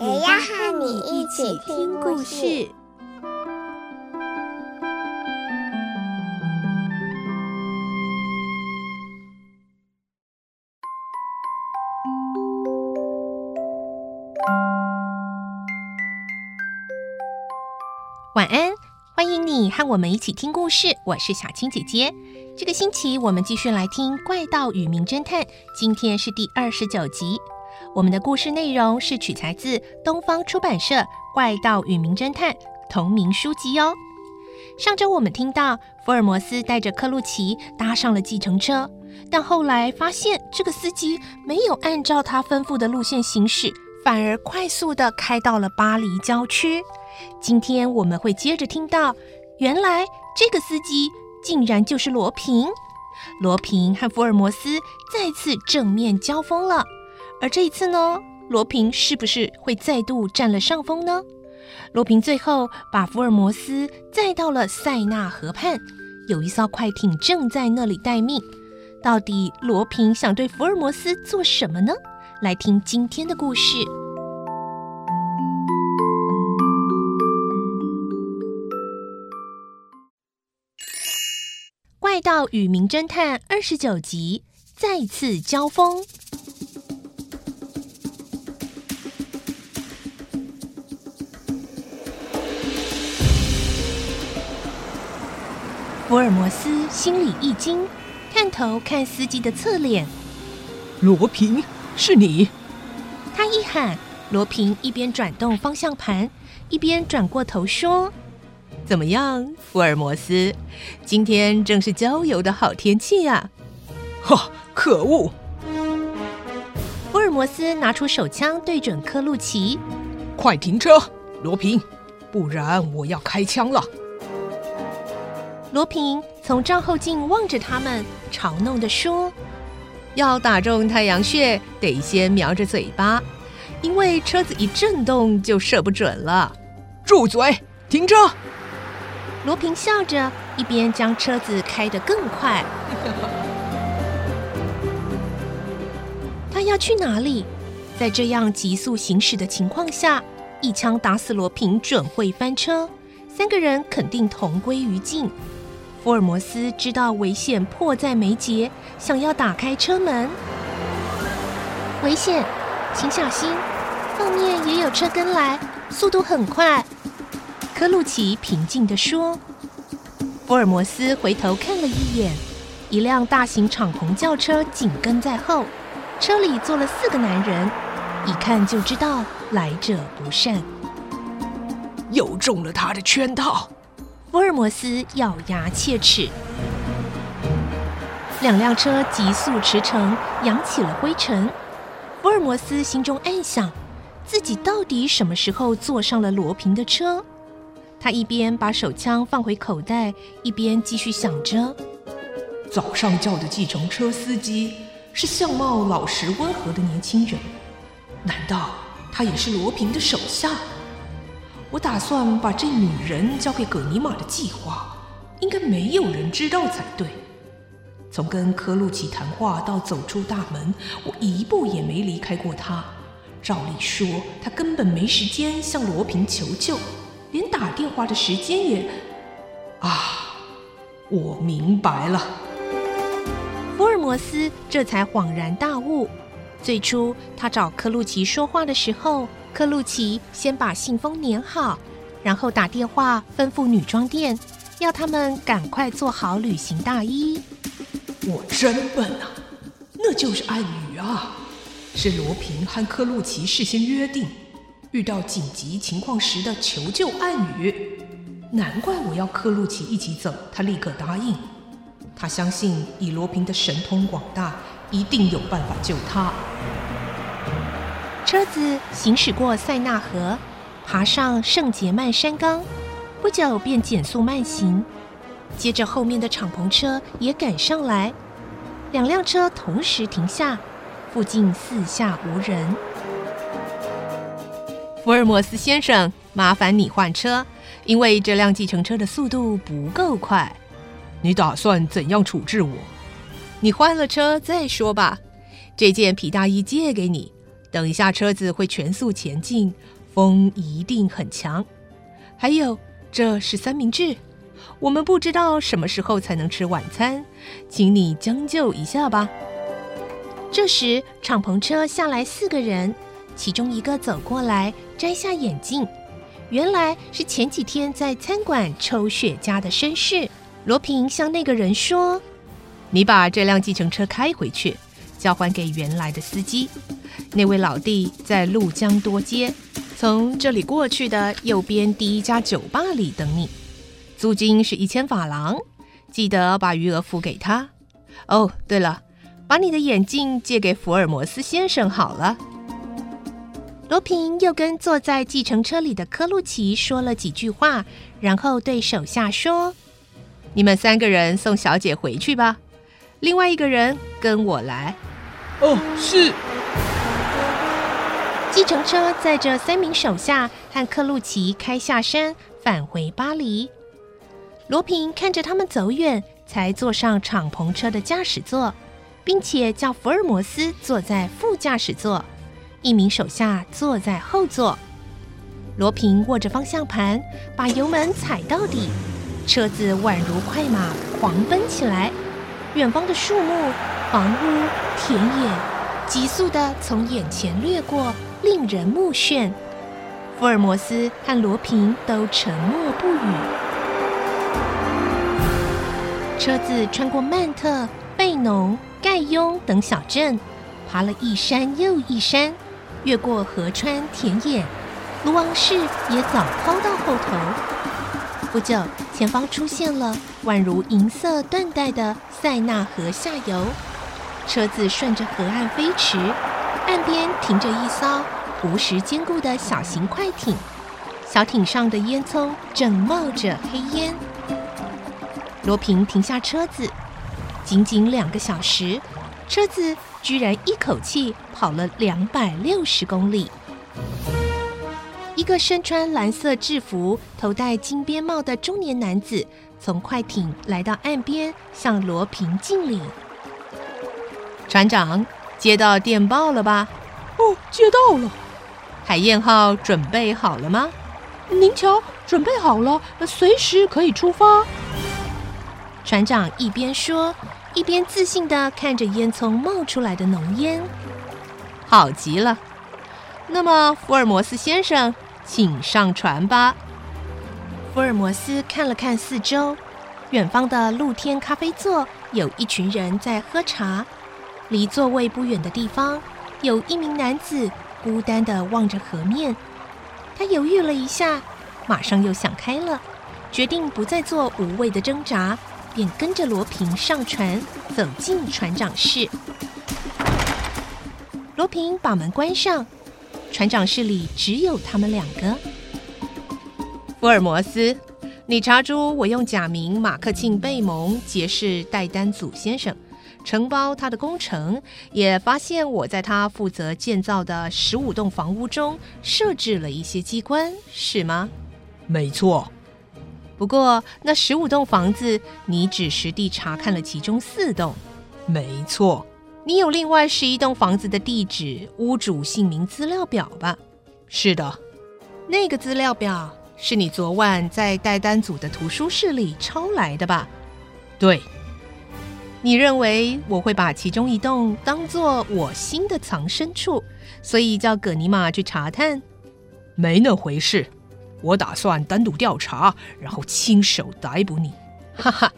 也要和你一起听故事。晚安，欢迎你和我们一起听故事。我是小青姐姐。这个星期我们继续来听《怪盗与名侦探》，今天是第二十九集。我们的故事内容是取材自东方出版社《怪盗与名侦探》同名书籍哦。上周我们听到福尔摩斯带着克鲁奇搭上了计程车，但后来发现这个司机没有按照他吩咐的路线行驶，反而快速地开到了巴黎郊区。今天我们会接着听到，原来这个司机竟然就是罗平。罗平和福尔摩斯再次正面交锋了，而这一次呢，罗平是不是会再度占了上风呢？罗平最后把福尔摩斯载到了塞纳河畔，有一艘快艇正在那里待命。到底罗平想对福尔摩斯做什么呢？来听今天的故事。《怪盗与名侦探》二十九集再次交锋。福尔摩斯心里一惊，探头看司机的侧脸。罗平，是你！他一喊，罗平一边转动方向盘，一边转过头说。怎么样，福尔摩斯？今天正是郊游的好天气啊！哈，可恶！福尔摩斯拿出手枪对准科鲁奇：“快停车，罗平，不然我要开枪了。”罗平从照后镜望着他们，嘲弄地说：“要打中太阳穴，得先瞄着嘴巴，因为车子一震动就射不准了。”住嘴！停车！罗平笑着，一边将车子开得更快。他要去哪里？在这样急速行驶的情况下，一枪打死罗平准会翻车，三个人肯定同归于尽。福尔摩斯知道危险迫在眉睫，想要打开车门。危险，请小心，后面也有车跟来，速度很快。科鲁奇平静地说：“福尔摩斯回头看了一眼，一辆大型敞篷轿车紧跟在后，车里坐了四个男人，一看就知道来者不善，又中了他的圈套。”福尔摩斯咬牙切齿。两辆车急速驰骋，扬起了灰尘。福尔摩斯心中暗想：自己到底什么时候坐上了罗平的车？他一边把手枪放回口袋，一边继续想着：早上叫的计程车司机是相貌老实温和的年轻人，难道他也是罗平的手下？我打算把这女人交给葛尼玛的计划，应该没有人知道才对。从跟科鲁奇谈话到走出大门，我一步也没离开过他。照理说，他根本没时间向罗平求救。连打电话的时间也……啊，我明白了。福尔摩斯这才恍然大悟。最初他找科鲁奇说话的时候，克鲁奇先把信封粘好，然后打电话吩咐女装店，要他们赶快做好旅行大衣。我真笨啊，那就是暗语啊，是罗平和克鲁奇事先约定。遇到紧急情况时的求救暗语，难怪我要克鲁奇一起走，他立刻答应。他相信以罗平的神通广大，一定有办法救他。车子行驶过塞纳河，爬上圣杰曼山岗，不久便减速慢行。接着后面的敞篷车也赶上来，两辆车同时停下，附近四下无人。福尔摩斯先生，麻烦你换车，因为这辆计程车的速度不够快。你打算怎样处置我？你换了车再说吧。这件皮大衣借给你，等一下车子会全速前进，风一定很强。还有，这是三明治，我们不知道什么时候才能吃晚餐，请你将就一下吧。这时，敞篷车下来四个人，其中一个走过来，摘下眼镜，原来是前几天在餐馆抽雪茄的绅士。罗平向那个人说：“你把这辆计程车开回去，交还给原来的司机。那位老弟在鹭江多街，从这里过去的右边第一家酒吧里等你。租金是一千法郎，记得把余额付给他。哦，对了，把你的眼镜借给福尔摩斯先生好了。”罗平又跟坐在计程车里的科路奇说了几句话，然后对手下说。你们三个人送小姐回去吧，另外一个人跟我来。哦，是。计程车载着三名手下和克鲁奇开下山，返回巴黎。罗平看着他们走远，才坐上敞篷车的驾驶座，并且叫福尔摩斯坐在副驾驶座，一名手下坐在后座。罗平握着方向盘，把油门踩到底。车子宛如快马狂奔起来，远方的树木、房屋、田野，急速地从眼前掠过，令人目眩。福尔摩斯和罗平都沉默不语。车子穿过曼特、贝农、盖雍等小镇，爬了一山又一山，越过河川、田野，卢昂市也早抛到后头。不久，前方出现了宛如银色缎带的塞纳河下游，车子顺着河岸飞驰，岸边停着一艘无时坚固的小型快艇，小艇上的烟囱正冒着黑烟。罗平停下车子，仅仅两个小时，车子居然一口气跑了两百六十公里。一个身穿蓝色制服、头戴金边帽的中年男子从快艇来到岸边，向罗平敬礼。船长，接到电报了吧？哦，接到了。海燕号准备好了吗？您瞧，准备好了，随时可以出发。船长一边说，一边自信的看着烟囱冒出来的浓烟。好极了。那么，福尔摩斯先生。请上船吧。福尔摩斯看了看四周，远方的露天咖啡座有一群人在喝茶。离座位不远的地方，有一名男子孤单地望着河面。他犹豫了一下，马上又想开了，决定不再做无谓的挣扎，便跟着罗平上船，走进船长室。罗平把门关上。船长室里只有他们两个。福尔摩斯，你查出我用假名马克沁贝蒙结识戴丹祖先生，承包他的工程，也发现我在他负责建造的十五栋房屋中设置了一些机关，是吗？没错。不过那十五栋房子，你只实地查看了其中四栋。没错。你有另外十一栋房子的地址、屋主姓名资料表吧？是的，那个资料表是你昨晚在代单组的图书室里抄来的吧？对。你认为我会把其中一栋当做我新的藏身处，所以叫葛尼玛去查探？没那回事，我打算单独调查，然后亲手逮捕你。哈哈，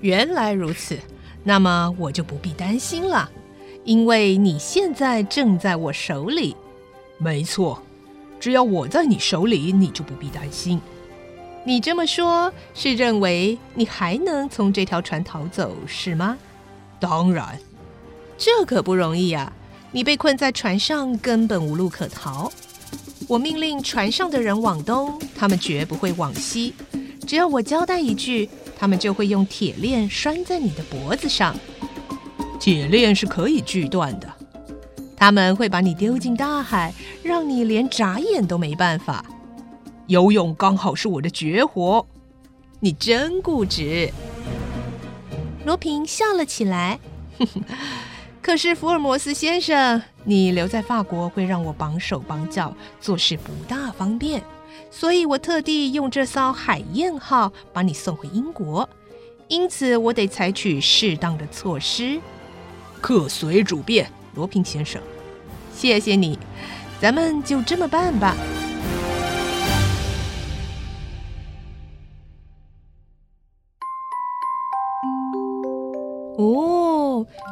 原来如此，那么我就不必担心了。因为你现在正在我手里，没错，只要我在你手里，你就不必担心。你这么说，是认为你还能从这条船逃走，是吗？当然，这可不容易啊！你被困在船上，根本无路可逃。我命令船上的人往东，他们绝不会往西。只要我交代一句，他们就会用铁链拴在你的脖子上。铁链是可以锯断的。他们会把你丢进大海，让你连眨眼都没办法。游泳刚好是我的绝活。你真固执。罗平笑了起来。可是福尔摩斯先生，你留在法国会让我绑手绑脚，做事不大方便，所以我特地用这艘海燕号把你送回英国。因此，我得采取适当的措施。客随主便，罗平先生，谢谢你，咱们就这么办吧。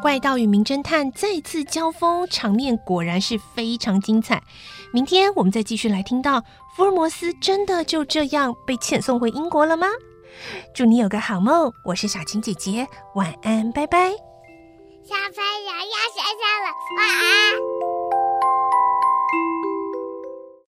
怪盗与名侦探再次交锋，场面果然是非常精彩。明天我们再继续来听到福尔摩斯真的就这样被遣送回英国了吗？祝你有个好梦，我是小青姐姐，晚安，拜拜。小朋友要睡觉了，晚安。